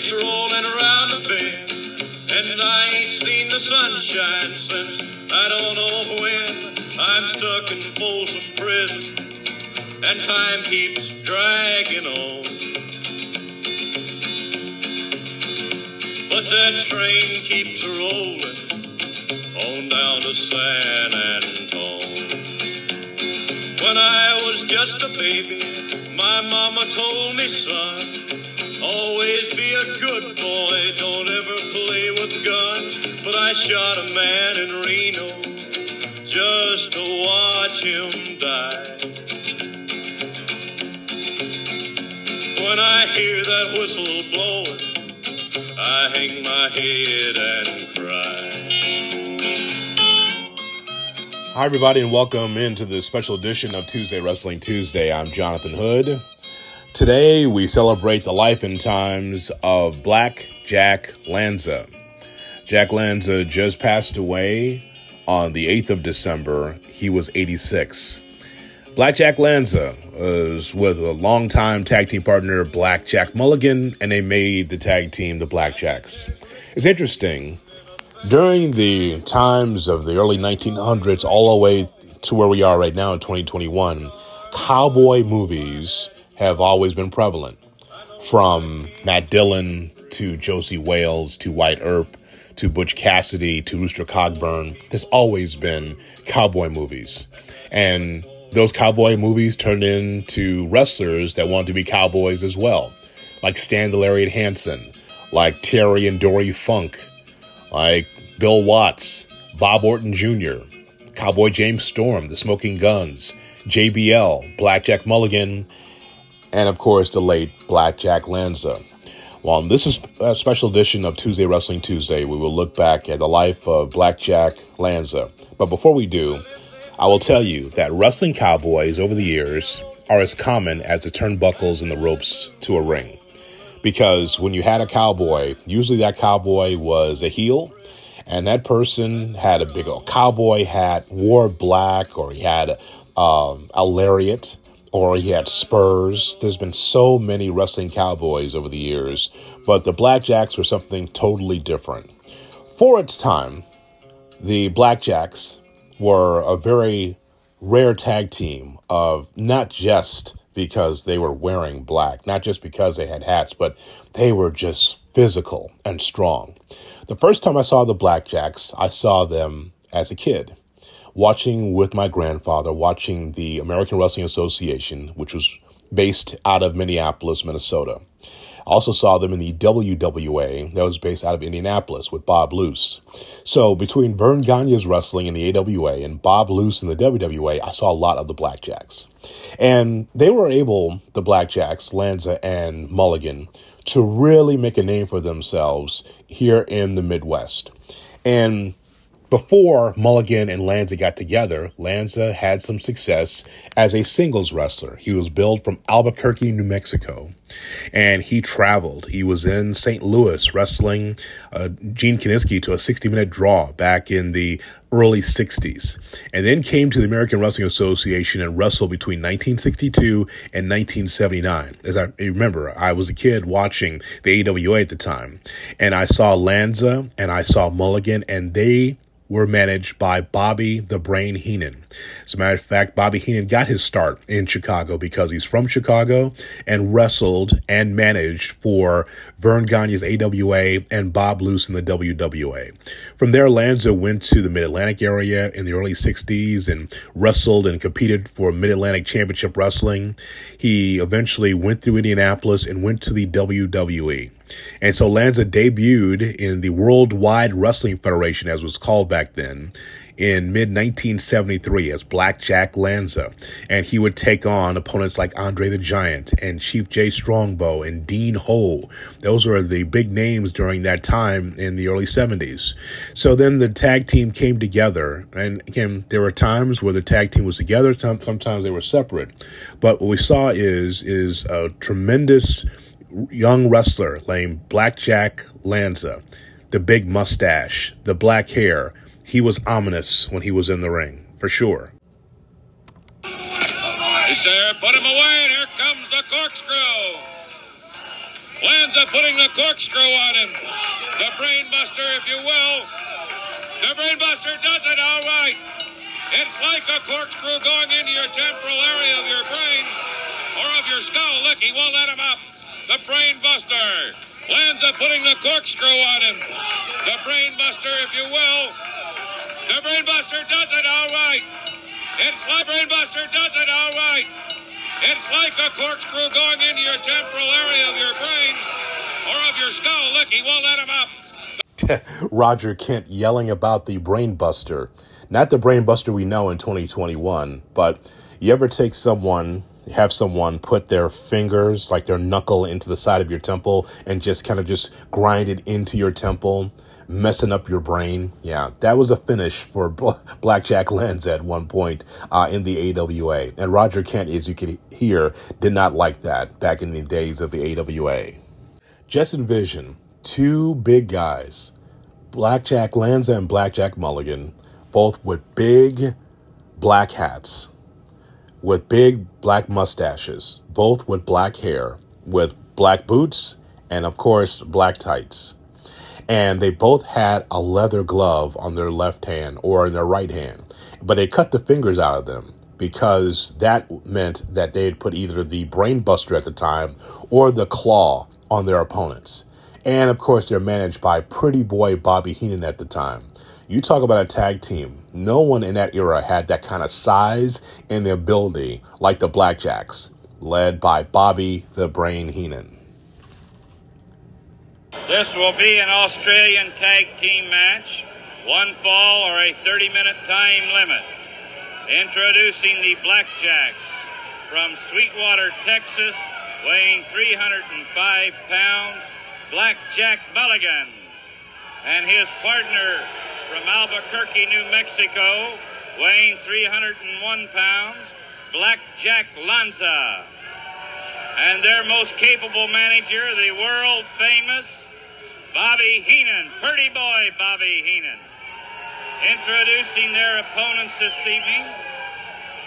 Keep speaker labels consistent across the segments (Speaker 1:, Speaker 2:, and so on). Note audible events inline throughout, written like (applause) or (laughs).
Speaker 1: It's rolling around the bend, and I ain't seen the sunshine since I don't know when. I'm stuck in Folsom Prison, and time keeps dragging on. But that train keeps rolling on down to San Antone. When I was just a baby, my mama told me, son, always be a good boy, don't ever play with guns. But I shot a man in Reno just to watch him die. When I hear that whistle blowing, I hang my head and cry.
Speaker 2: Hi, everybody, and welcome into this special edition of Tuesday Wrestling Tuesday. I'm Jonathan Hood. Today, we celebrate the life and times of Black Jack Lanza. Jack Lanza just passed away on the 8th of December. He was 86. Black Jack Lanza was with a longtime tag team partner, Black Jack Mulligan, and they made the tag team the Blackjacks. It's interesting. During the times of the early 1900s, all the way to where we are right now in 2021, cowboy movies have always been prevalent. From Matt Dillon to Josey Wales to Wyatt Earp to Butch Cassidy to Rooster Cogburn, there's always been cowboy movies. And those cowboy movies turned into wrestlers that wanted to be cowboys as well, like Stan the Lariat Hansen, like Terry and Dory Funk, like Bill Watts, Bob Orton Jr., Cowboy James Storm, The Smoking Guns, JBL, Blackjack Mulligan, and of course the late Blackjack Lanza. Well, this is a special edition of Tuesday Wrestling Tuesday. We will look back at the life of Blackjack Lanza. But before we do, I will tell you that wrestling cowboys over the years are as common as the turnbuckles and the ropes to a ring. Because when you had a cowboy, usually that cowboy was a heel, and that person had a big old cowboy hat, wore black, or he had um, a lariat, or he had spurs. There's been so many wrestling cowboys over the years, but the Blackjacks were something totally different. For its time, the Blackjacks were a very rare tag team of not just because they were wearing black, not just because they had hats, but they were just physical and strong. The first time I saw the Blackjacks, I saw them as a kid, watching with my grandfather, watching the American Wrestling Association, which was based out of Minneapolis, Minnesota. I also saw them in the WWA that was based out of Indianapolis with Bob Luce. So between Verne Gagne's wrestling in the AWA and Bob Luce in the WWA, I saw a lot of the Blackjacks. And they were able, the Blackjacks, Lanza and Mulligan, to really make a name for themselves here in the Midwest. And before Mulligan and Lanza got together, Lanza had some success as a singles wrestler. He was billed from Albuquerque, New Mexico, and he traveled. He was in St. Louis wrestling uh, Gene Kiniski to a 60 minute draw back in the early 60s, and then came to the American Wrestling Association and wrestled between 1962 and 1979. As I remember, I was a kid watching the AWA at the time, and I saw Lanza and I saw Mulligan, and they were managed by Bobby the Brain Heenan. As a matter of fact, Bobby Heenan got his start in Chicago because he's from Chicago and wrestled and managed for Verne Gagne's AWA and Bob Luce in the WWA. From there, Lanza went to the Mid Atlantic area in the early 60s and wrestled and competed for Mid Atlantic Championship Wrestling. He eventually went through Indianapolis and went to the WWE. And so Lanza debuted in the Worldwide Wrestling Federation, as was called back then, in mid 1973 as Blackjack Lanza. And he would take on opponents like Andre the Giant and Chief Jay Strongbow and Dean Ho. Those were the big names during that time in the early 70s. So then the tag team came together. And again, there were times where the tag team was together, sometimes they were separate. But what we saw is, is a tremendous young wrestler named Blackjack Lanza, the big mustache, the black hair. He was ominous when he was in the ring, for sure.
Speaker 1: Yes, sir. Put him away. And here comes the corkscrew.
Speaker 3: Up putting the corkscrew on him. The brainbuster, if you will. The brainbuster does it all right. It's like a corkscrew going into your temporal area of your brain or of your skull. Look, he won't let him up. The brainbuster up putting the corkscrew on him. The brainbuster, if you will. The brainbuster does it all right. It's like brainbuster does it all right. It's like a corkscrew going into your temporal area of your brain or of your skull. Look, he won't let him up. (laughs)
Speaker 2: Roger Kent yelling about the brainbuster. Not the brainbuster we know in 2021, but you ever take someone, have someone put their fingers, like their knuckle, into the side of your temple and just kind of just grind it into your temple? messing up your brain. Yeah, that was a finish for (laughs) Blackjack Lanza at one point uh, in the AWA. And Roger Kent, as you can hear, did not like that back in the days of the AWA. Just envision two big guys, Blackjack Lanza and Blackjack Mulligan, both with big black hats, with big black mustaches, both with black hair, with black boots, and of course, black tights and they both had a leather glove on their left hand or in their right hand, but they cut the fingers out of them because that meant that they had put either the brainbuster at the time or the claw on their opponents. And of course, they're managed by Pretty Boy Bobby Heenan at the time. You talk about a tag team. No one in that era had that kind of size and the ability like the Blackjacks, led by Bobby the Brain Heenan.
Speaker 4: This will be an Australian tag team match, one fall or a 30 minute time limit. Introducing the Blackjacks from Sweetwater, Texas, weighing 305 pounds, Blackjack Mulligan, and his partner from Albuquerque, New Mexico, weighing 301 pounds, Blackjack Lanza. And their most capable manager, the world famous Bobby Heenan, Purdy Boy Bobby Heenan. Introducing their opponents this evening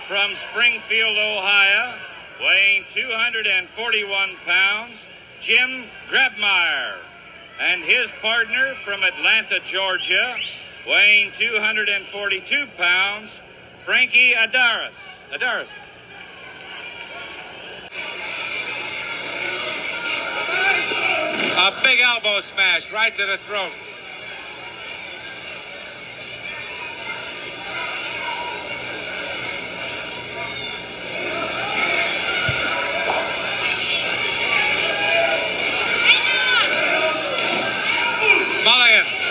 Speaker 4: from Springfield, Ohio, weighing 241 pounds, Jim Grabmeyer. And his partner from Atlanta, Georgia, weighing 242 pounds, Frankie Adaris. Adaris.
Speaker 5: A big elbow smash right to the throat. Mulligan.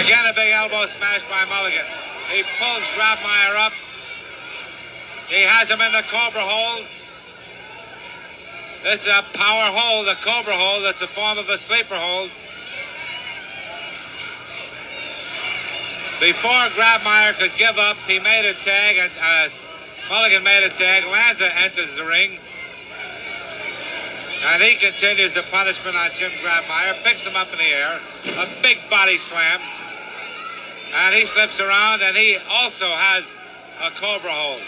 Speaker 5: Again, a big elbow smash by Mulligan. He pulls Grabmeyer up. He has him in the Cobra hold. This is a power hold, a Cobra hold. That's a form of a sleeper hold. Before Grabmeyer could give up, he made a tag, and uh, Mulligan made a tag. Lanza enters the ring. And he continues the punishment on Jim Grabmeyer, picks him up in the air, a big body slam. And he slips around, and he also has a Cobra hold.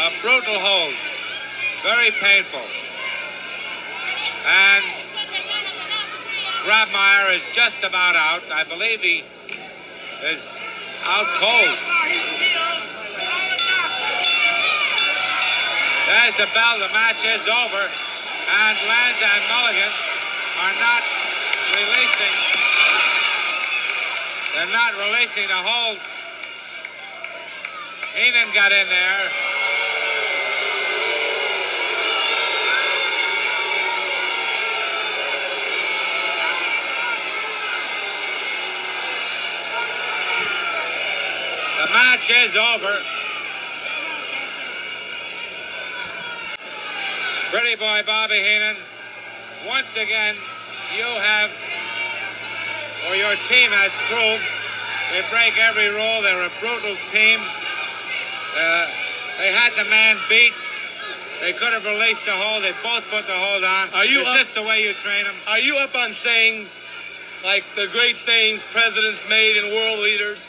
Speaker 5: A brutal hold. Very painful. And Grabmeyer is just about out. I believe he is out cold. There's the bell. The match is over. And Lanza and Mulligan are not releasing. They're not releasing the hold. Heenan got in there. The match is over. Pretty boy Bobby Heenan, once again, you have, or your team has proved, they break every rule. They're a brutal team. Uh, they had the man beat. They could have released the hold. They both put the hold on.
Speaker 6: Are you
Speaker 5: Is
Speaker 6: up-
Speaker 5: this the way you train them?
Speaker 6: Are you up on sayings like the great sayings presidents made and world leaders?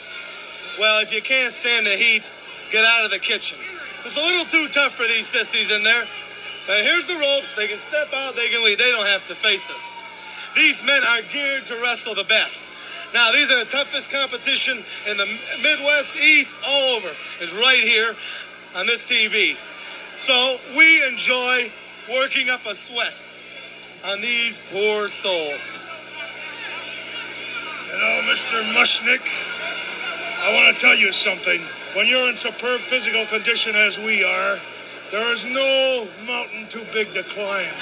Speaker 6: Well, if you can't stand the heat, get out of the kitchen. It's a little too tough for these sissies in there. And here's the ropes. They can step out, they can leave. They don't have to face us. These men are geared to wrestle the best. Now, these are the toughest competition in the Midwest, East, all over, is right here on this TV. So we enjoy working up a sweat on these poor souls.
Speaker 7: You know, Mr. Mushnick, I want to tell you something. When you're in superb physical condition as we are, there is no mountain too big to climb.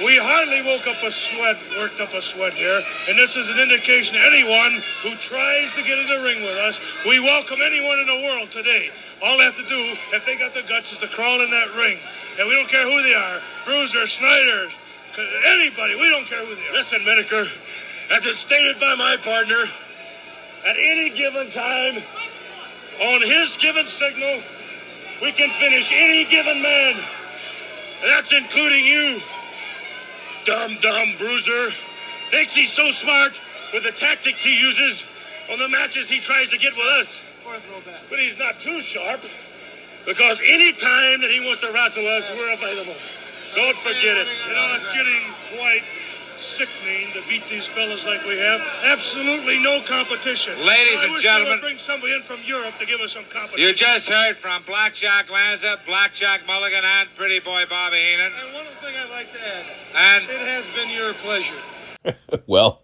Speaker 7: We hardly woke up a sweat, worked up a sweat here, and this is an indication to anyone who tries to get in the ring with us. We welcome anyone in the world today. All they have to do, if they got the guts, is to crawl in that ring. And we don't care who they are Bruiser, Snyder, anybody. We don't care who they are.
Speaker 8: Listen, Menacker, as it's stated by my partner, at any given time, on his given signal, we can finish any given man. That's including you, dumb, dumb bruiser. Thinks he's so smart with the tactics he uses on the matches he tries to get with us. But he's not too sharp. Because any time that he wants to wrestle us, we're available. Don't forget it.
Speaker 7: You know, it's getting quite sickening to beat these fellas like we have. Absolutely no competition.
Speaker 5: Ladies
Speaker 7: I
Speaker 5: and
Speaker 7: wish
Speaker 5: gentlemen.
Speaker 7: would bring somebody in from Europe to give us some competition.
Speaker 5: You just heard from Blackjack Lanza, Blackjack Mulligan, and Pretty Boy Bobby Heenan.
Speaker 6: And one thing I'd like to add,
Speaker 5: And
Speaker 6: it has been your pleasure. (laughs)
Speaker 2: Well,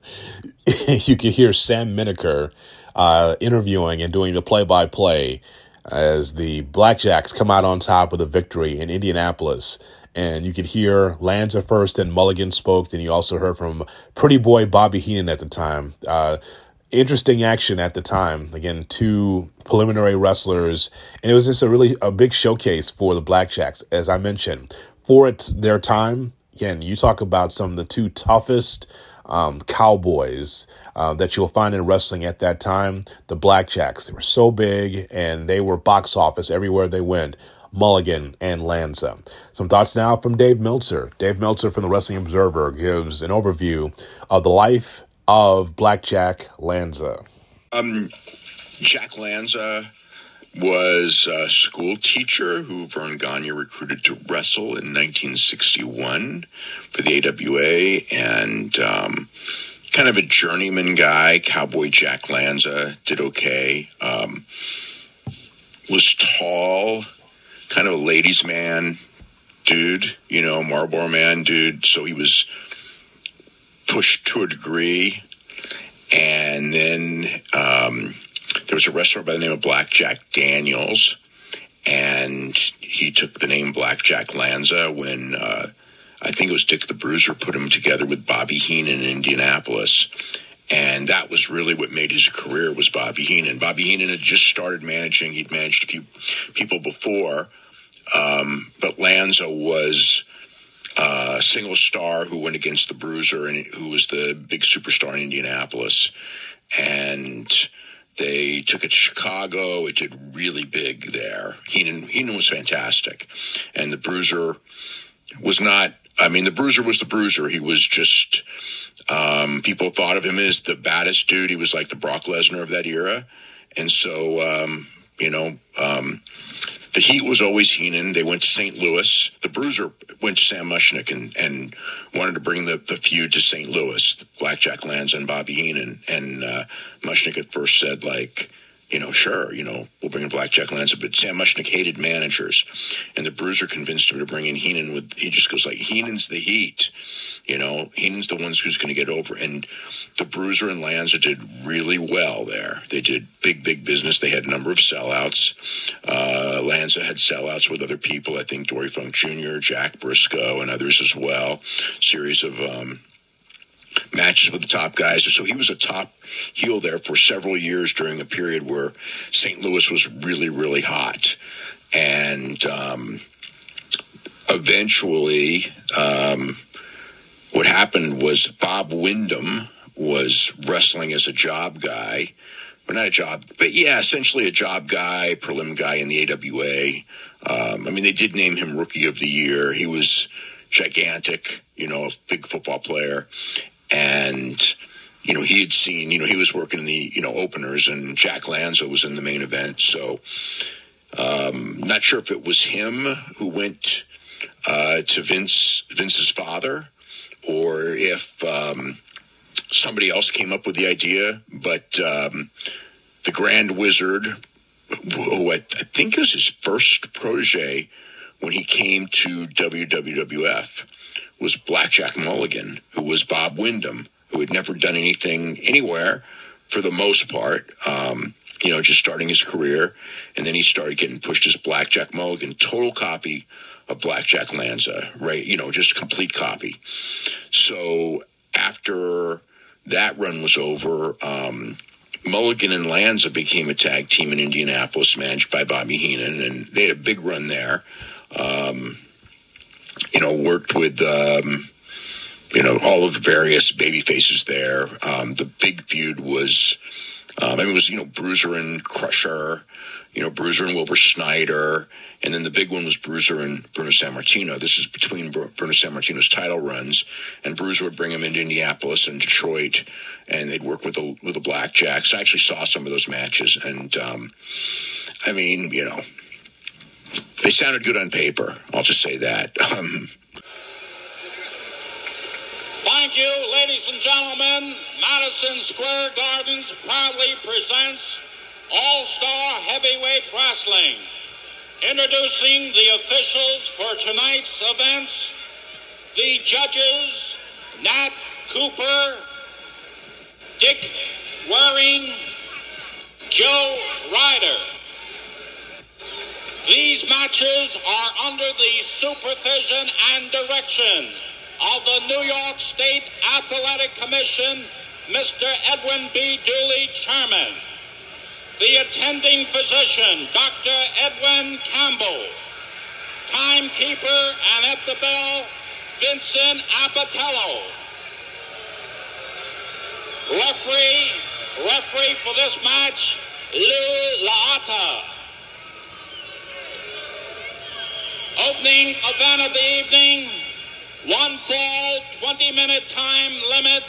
Speaker 2: (laughs) you can hear Sam Menacker uh, interviewing and doing the play-by-play as the Blackjacks come out on top with a victory in Indianapolis. And you could hear Lanza first, and Mulligan spoke. Then you also heard from Pretty Boy Bobby Heenan at the time. Uh, interesting action at the time. Again, two preliminary wrestlers, and it was just a really a big showcase for the Blackjacks, as I mentioned. For it their time, again, you talk about some of the two toughest um, cowboys uh, that you'll find in wrestling at that time. The Blackjacks, they were so big, and they were box office everywhere they went. Mulligan and Lanza. Some thoughts now from Dave Meltzer. Dave Meltzer from the Wrestling Observer gives an overview of the life of Blackjack Lanza.
Speaker 9: Um, Jack Lanza was a school teacher who Verne Gagne recruited to wrestle in 1961 for the AWA and um, kind of a journeyman guy. Cowboy Jack Lanza did okay. Um, was tall, kind of a ladies' man dude, you know, Marlboro man dude. So he was pushed to a degree. And then um, there was a wrestler by the name of Blackjack Daniels, and he took the name Blackjack Lanza when uh, I think it was Dick the Bruiser put him together with Bobby Heenan in Indianapolis. And that was really what made his career was Bobby Heenan. Bobby Heenan had just started managing. He'd managed a few people before, um, but Lanza was a single star who went against the Bruiser and who was the big superstar in Indianapolis. And they took it to Chicago. It did really big there. Heenan, Heenan was fantastic. And the Bruiser was not, I mean, the Bruiser was the Bruiser. He was just, um, people thought of him as the baddest dude. He was like the Brock Lesnar of that era. And so, um, you know, um, the Heat was always Heenan. They went to St. Louis. The Bruiser went to Sam Muchnick and, and wanted to bring the, the feud to St. Louis. Blackjack Lanza and Bobby Heenan. And uh, Muchnick at first said, like, you know, sure, you know, we'll bring in Blackjack Lanza. But Sam Muchnick hated managers. And the Bruiser convinced him to bring in Heenan with, he just goes like, Heenan's the Heat. You know, Heenan's the ones who's going to get over. And the Bruiser and Lanza did really well there. They did big, big business. They had a number of sellouts. Uh, Lanza had sellouts with other people. I think Dory Funk Jr., Jack Briscoe, and others as well. Series of um, matches with the top guys. So he was a top heel there for several years during a period where St. Louis was really, really hot. And um, eventually, um, what happened was Bob Windham was wrestling as a job guy. Well, not a job, but yeah, essentially a job guy, prelim guy in the AWA. Um, I mean, they did name him Rookie of the Year. He was gigantic, you know, a big football player. And, you know, he had seen, you know, he was working in the, you know, openers and Jack Lanza was in the main event. So Um, not sure if it was him who went uh, to Vince Vince's father, or if um, somebody else came up with the idea. But um, the Grand Wizard, who I, think was his first protege when he came to WWF, was Blackjack Mulligan, who was Bob Windham, who had never done anything anywhere for the most part. Um, you know, just starting his career. And then he started getting pushed as Blackjack Mulligan, total copy of Blackjack Lanza, right? You know, just complete copy. So after that run was over, um, Mulligan and Lanza became a tag team in Indianapolis, managed by Bobby Heenan, and they had a big run there. Um, you know, worked with, um, you know, all of the various baby faces there. Um, the big feud was, um, I mean, it was, you know, Bruiser and Crusher, you know, Bruiser and Wilbur Snyder. And then the big one was Bruiser and Bruno Sammartino. This is between Bruno Sammartino's title runs, and Bruiser would bring him into Indianapolis and Detroit, and they'd work with the with the Blackjacks. I actually saw some of those matches, and um, I mean, you know, they sounded good on paper. I'll just say that. (laughs) Um,
Speaker 4: Thank you, ladies and gentlemen. Madison Square Gardens proudly presents All Star Heavyweight Wrestling. Introducing the officials for tonight's events the judges, Nat Cooper, Dick Waring, Joe Ryder. These matches are under the supervision and direction of the New York State Athletic Commission, Mr. Edwin B. Dooley, Chairman. The attending physician, Dr. Edwin Campbell. Timekeeper and at the bell, Vincent Apatello. Referee, referee for this match, Lou Laata. Opening event of the evening, one fall, 20 minute time limit,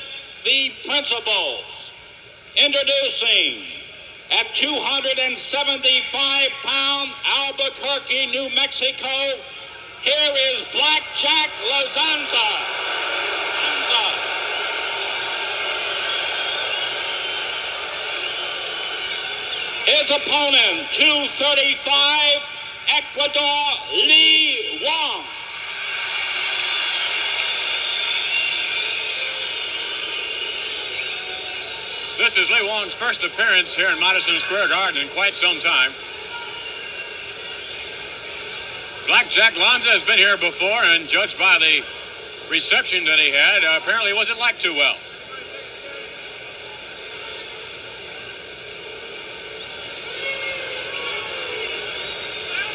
Speaker 4: the principals. Introducing at 275 pound Albuquerque, New Mexico, here is Blackjack Lazanza. Lanza. His opponent, 235, Ecuador, Lee Wong.
Speaker 10: This is Lee Wong's first appearance here in Madison Square Garden in quite some time. Blackjack Lanza has been here before, and judged by the reception that he had, uh, apparently wasn't liked too well.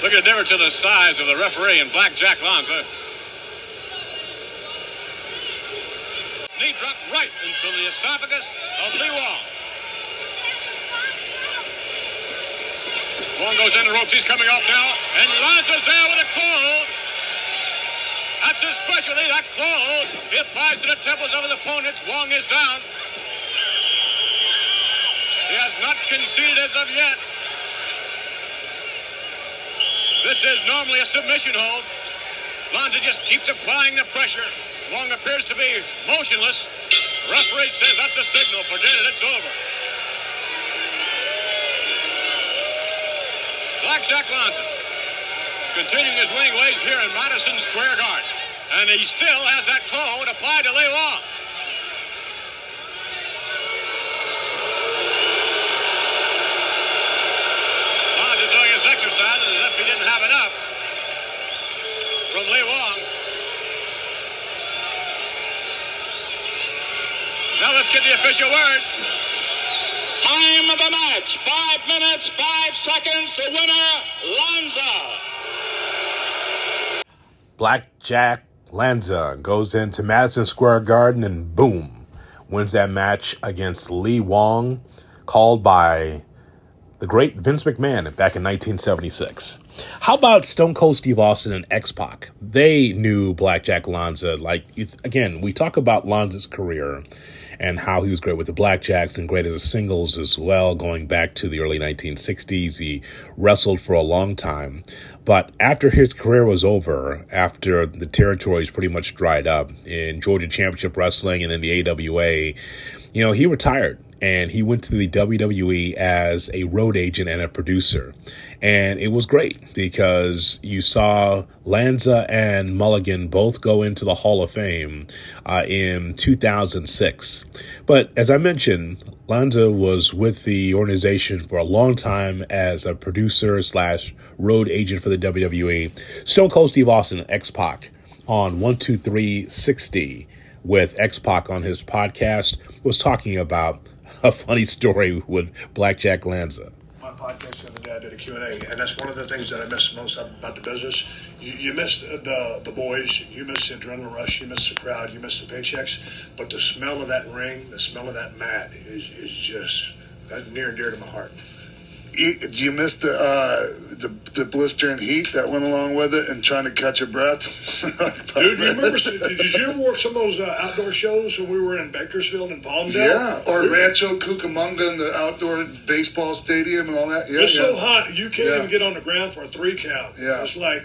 Speaker 10: Look at the difference in the size of the referee and Blackjack Lanza. Knee drop right into the esophagus of Lee Wong. Wong goes in the ropes. He's coming off now. And Lanza's there with a cold. That's his specialty, that cold. He applies to the temples of his opponents. Wong is down. He has not conceded as of yet. This is normally a submission hold. Lanza just keeps applying the pressure. Wong appears to be motionless. Referee says that's a signal. Forget it, it's over. Blackjack Lanza continuing his winning ways here in Madison Square Garden. And he still has that code applied to Lee Wong. Lanza doing his exercises as if he didn't have enough from Lee Wong. Now let's get the official word.
Speaker 4: Time of the match, five minutes, five seconds. The winner, Lanza.
Speaker 2: Blackjack Lanza goes into Madison Square Garden and boom, wins that match against Lee Wong, called by the great Vince McMahon back in 1976. How about Stone Cold Steve Austin and X Pac? They knew Blackjack Lanza. Like again, we talk about Lanza's career and how he was great with the Blackjacks and great as a singles as well, going back to the early 1960s. He wrestled for a long time. But after his career was over, after the territories pretty much dried up in Georgia Championship Wrestling and in the AWA, you know, he retired and he went to the WWE as a road agent and a producer. And it was great because you saw Lanza and Mulligan both go into the Hall of Fame uh, in 2006. But as I mentioned, Lanza was with the organization for a long time as a producer slash road agent for the WWE. Stone Cold Steve Austin, X Pac, on 12360 with X Pac on his podcast was talking about (laughs) a funny story with Blackjack Lanza.
Speaker 7: My podcast the other day, I did a Q&A, and that's one of the things that I miss most about the business. You, you miss the the boys, you miss the adrenaline rush, you miss the crowd, you miss the paychecks, but the smell of that ring, the smell of that mat is, is just near and dear to my heart
Speaker 11: do you miss the, uh, the the blistering heat that went along with it and trying to catch your breath? (laughs)
Speaker 7: Dude, you remember? did you ever work some of those uh, outdoor shows when we were in Bakersfield and Palmdale?
Speaker 11: Yeah, or Rancho Cucamonga in the outdoor baseball stadium and all that. Yeah,
Speaker 7: it's
Speaker 11: yeah.
Speaker 7: so hot you can't yeah. even get on the ground for a three count.
Speaker 11: Yeah,
Speaker 7: it's like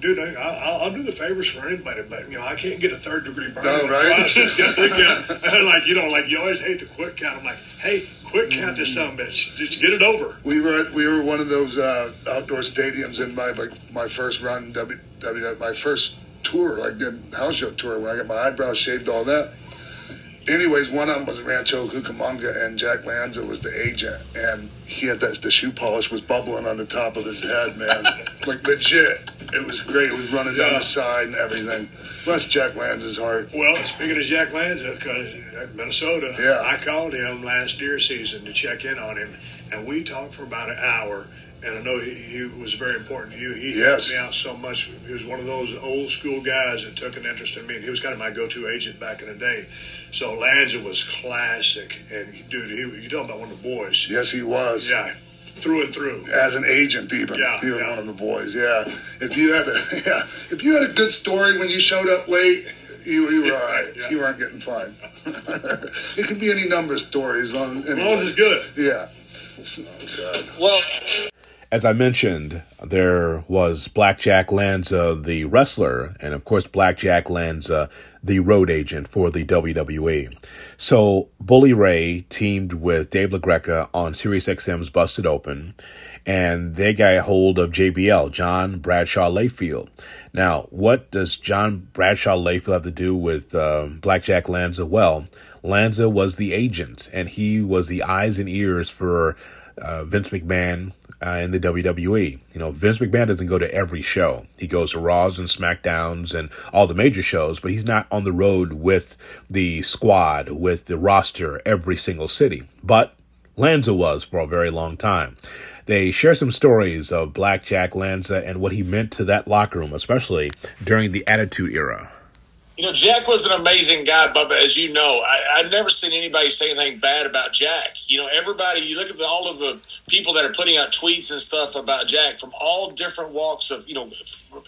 Speaker 7: dude, I, will do the favors for anybody, but you know, I can't get a third degree burn.
Speaker 11: No, right? (laughs) (laughs) (laughs)
Speaker 7: like you know, like you always hate the quick count. I'm like, hey, quick count this son bitch, just get it over.
Speaker 11: We were at, we were one of those uh, outdoor stadiums in my like my first run W W my first tour, like the house show tour, when I got my eyebrows shaved, all that anyways, one of them was Rancho Cucamonga, and Jack Lanza was the agent, and he had that the shoe polish was bubbling on the top of his head, man, like legit. It was great. It was running yeah. down the side and everything. Bless Jack Lanza's heart.
Speaker 7: Well, speaking of Jack Lanza, because Minnesota,
Speaker 11: yeah.
Speaker 7: I called him last deer season to check in on him, and we talked for about an hour and I know he, he, was very important to you. He
Speaker 11: yes.
Speaker 7: helped me out so much. He was one of those old school guys that took an interest in me, and he was kind of my go-to agent back in the day. So Lanza was classic, and dude, he, you talking about one of the boys?
Speaker 11: Yes, he was.
Speaker 7: Yeah, through and through.
Speaker 11: As an agent, even.
Speaker 7: Yeah,
Speaker 11: he was
Speaker 7: yeah.
Speaker 11: one of the boys. Yeah. If you had a (laughs) yeah, if you had a good story when you showed up late. You, you were all right. Yeah. You weren't getting fined. (laughs) it could be any number of stories on.
Speaker 7: As long as it's good.
Speaker 11: Yeah. Oh, God.
Speaker 12: Well,
Speaker 2: as I mentioned, there was Blackjack Lanza, the wrestler, and of course, Blackjack Lanza, the road agent for the WWE. So, Bully Ray teamed with Dave LaGreca on SiriusXM's Busted Open, and they got a hold of JBL, John Bradshaw Layfield. Now, what does John Bradshaw Layfield have to do with uh, Blackjack Lanza? Well, Lanza was the agent, and he was the eyes and ears for uh, Vince McMahon uh, in the WWE. You know, Vince McMahon doesn't go to every show. He goes to Raws and SmackDowns and all the major shows, but he's not on the road with the squad, with the roster every single city. But Lanza was for a very long time. They share some stories of Blackjack Lanza and what he meant to that locker room, especially during the Attitude Era.
Speaker 12: You know, Jack was an amazing guy, Bubba, as you know. I, have never seen anybody say anything bad about Jack. You know, everybody, you look at the, all of the people that are putting out tweets and stuff about Jack from all different walks of, you know,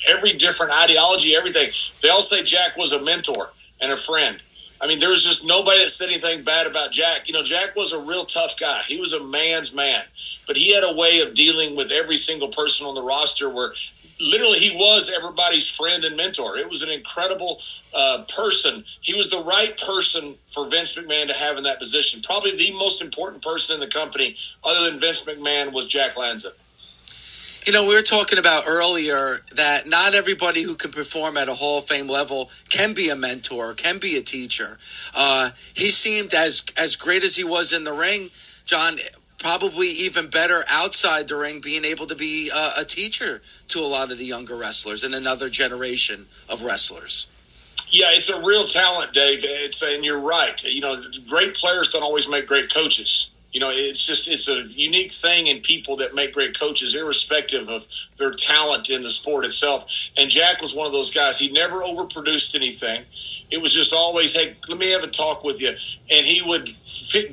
Speaker 12: every different ideology, everything. They all say Jack was a mentor and a friend. I mean, there was just nobody that said anything bad about Jack. You know, Jack was a real tough guy. He was a man's man, but he had a way of dealing with every single person on the roster where literally he was everybody's friend and mentor. It was an incredible uh, person. He was the right person for Vince McMahon to have in that position. Probably the most important person in the company, other than Vince McMahon, was Jack Lanza.
Speaker 13: You know, we were talking about earlier that not everybody who can perform at a Hall of Fame level can be a mentor, can be a teacher. Uh, he seemed as as great as he was in the ring, John probably even better outside the ring, being able to be a, a teacher to a lot of the younger wrestlers and another generation of wrestlers.
Speaker 12: Yeah, it's a real talent, Dave. It's and you're right. You know, great players don't always make great coaches. You know, it's just it's a unique thing in people that make great coaches, irrespective of their talent in the sport itself. And Jack was one of those guys. He never overproduced anything. It was just always, hey, let me have a talk with you, and he would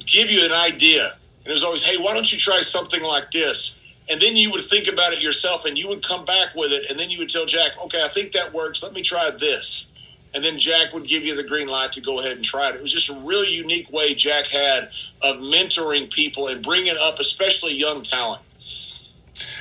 Speaker 12: give you an idea and it was always, hey, why don't you try something like this? and then you would think about it yourself and you would come back with it and then you would tell jack okay i think that works. Let me try this. And then jack would give you the green light to go ahead and try it. It was just a really unique way jack had of mentoring people and bringing up especially young talent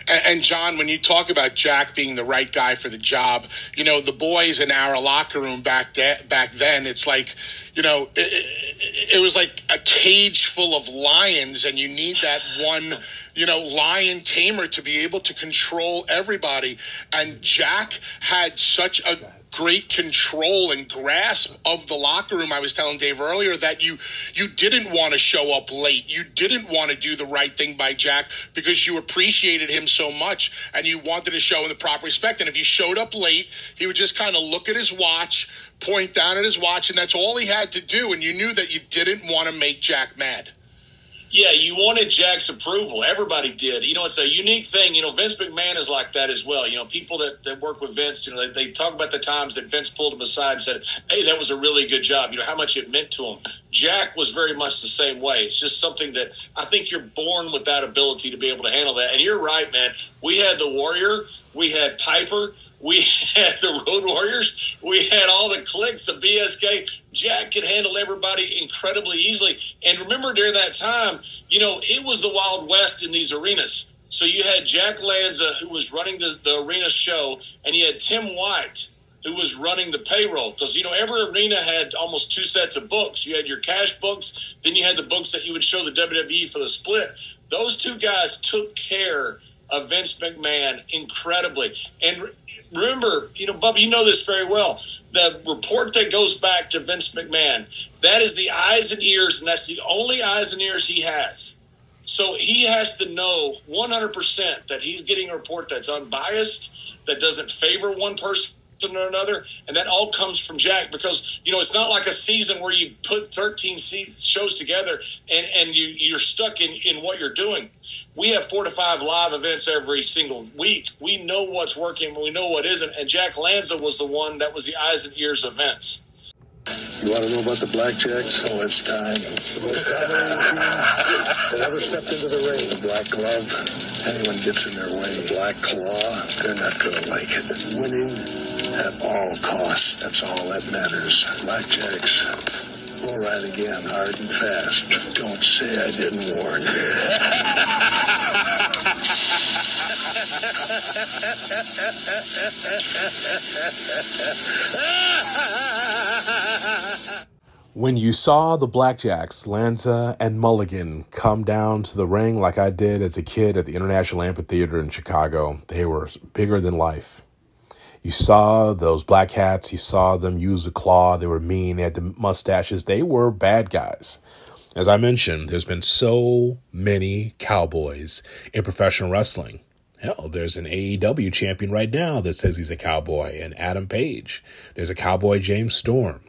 Speaker 14: and, John, when you talk about Jack being the right guy for the job, you know the boys in our locker room back de- back then, it's like, you know, it, it, it was like a cage full of lions, and you need that one you know, lion tamer to be able to control everybody. And Jack had such a great control and grasp of the locker room. I was telling Dave earlier that you you didn't want to show up late. You didn't want to do the right thing by Jack because you appreciated him so much and you wanted to show him the proper respect. And if you showed up late, he would just kind of look at his watch, point down at his watch, and that's all he had to do. And you knew that you didn't want to make Jack mad.
Speaker 12: Yeah, you wanted Jack's approval. Everybody did. You know, it's a unique thing. You know, Vince McMahon is like that as well. You know, people that, that work with Vince, you know, they, they talk about the times that Vince pulled him aside and said, hey, that was a really good job. You know, how much it meant to him. Jack was very much the same way. It's just something that I think you're born with that ability to be able to handle that. And you're right, man. We had the Warrior, we had Piper, we (laughs) had the Road Warriors. We had all the Kliq, the BSK. Jack could handle everybody incredibly easily. And remember, during that time, you know, it was the Wild West in these arenas. So you had Jack Lanza, who was running the, the arena show, and you had Tim White, who was running the payroll. Because, you know, every arena had almost two sets of books. You had your cash books, then you had the books that you would show the WWE for the split. Those two guys took care of Vince McMahon incredibly. And remember, you know, Bubba, you know this very well. The report that goes back to Vince McMahon, that is the eyes and ears, and that's the only eyes and ears he has. So he has to know 100% that he's getting a report that's unbiased, that doesn't favor one person or another, and that all comes from Jack because you know it's not like a season where you put 13 shows together and and you you're stuck in in what you're doing we have four to five live events every single week. We know what's working, we know what isn't. And Jack Lanza was the one that was the eyes and ears of Vince.
Speaker 15: You want to know about the Blackjacks? Oh, it's time. The most dominating team that ever stepped into the ring. The Black Glove. Anyone gets in their way. Black Claw. They're not going to like it. Winning at all costs. That's all that matters. Blackjacks Again, hard and fast. Don't say I didn't warn
Speaker 2: you. When you saw the Blackjacks, Lanza and Mulligan come down to the ring like I did as a kid at the International Amphitheater in Chicago, they were bigger than life. You saw those black hats, you saw them use a claw. They were mean, they had the mustaches. They were bad guys. As I mentioned, there's been so many cowboys in professional wrestling. Hell, there's an AEW champion right now that says he's a cowboy, and Adam Page. There's a cowboy, James Storm.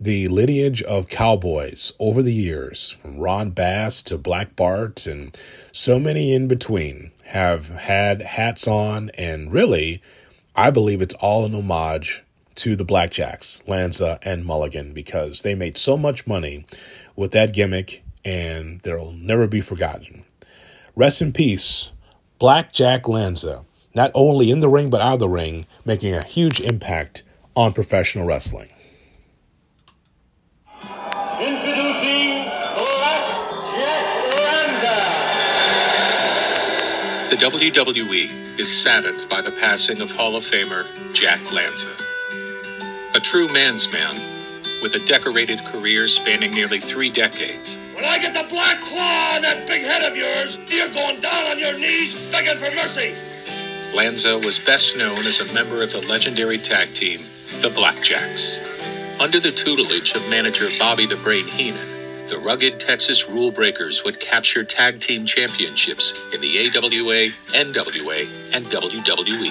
Speaker 2: The lineage of cowboys over the years, from Ron Bass to Black Bart and so many in between, have had hats on and really I believe it's all an homage to the Blackjacks, Lanza and Mulligan, because they made so much money with that gimmick and they'll never be forgotten. Rest in peace, Blackjack Lanza, not only in the ring but out of the ring, making a huge impact on professional wrestling.
Speaker 16: The WWE is saddened by the passing of Hall of Famer Jack Lanza. A true man's man with a decorated career spanning nearly three decades.
Speaker 8: When I get the black claw on that big head of yours, you're going down on your knees begging for mercy.
Speaker 16: Lanza was best known as a member of the legendary tag team, the Blackjacks. Under the tutelage of manager Bobby the Brain Heenan, the rugged Texas rule breakers would capture tag team championships in the AWA, NWA, and WWE.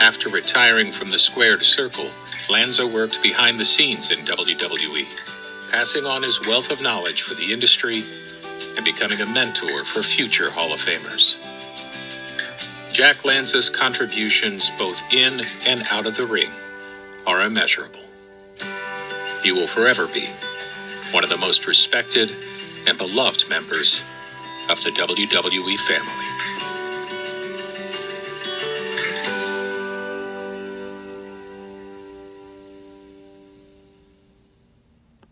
Speaker 16: After retiring from the squared circle, Lanza worked behind the scenes in WWE, passing on his wealth of knowledge for the industry and becoming a mentor for future Hall of Famers. Jack Lanza's contributions both in and out of the ring are immeasurable. He will forever be one of the most respected and beloved members of the WWE family.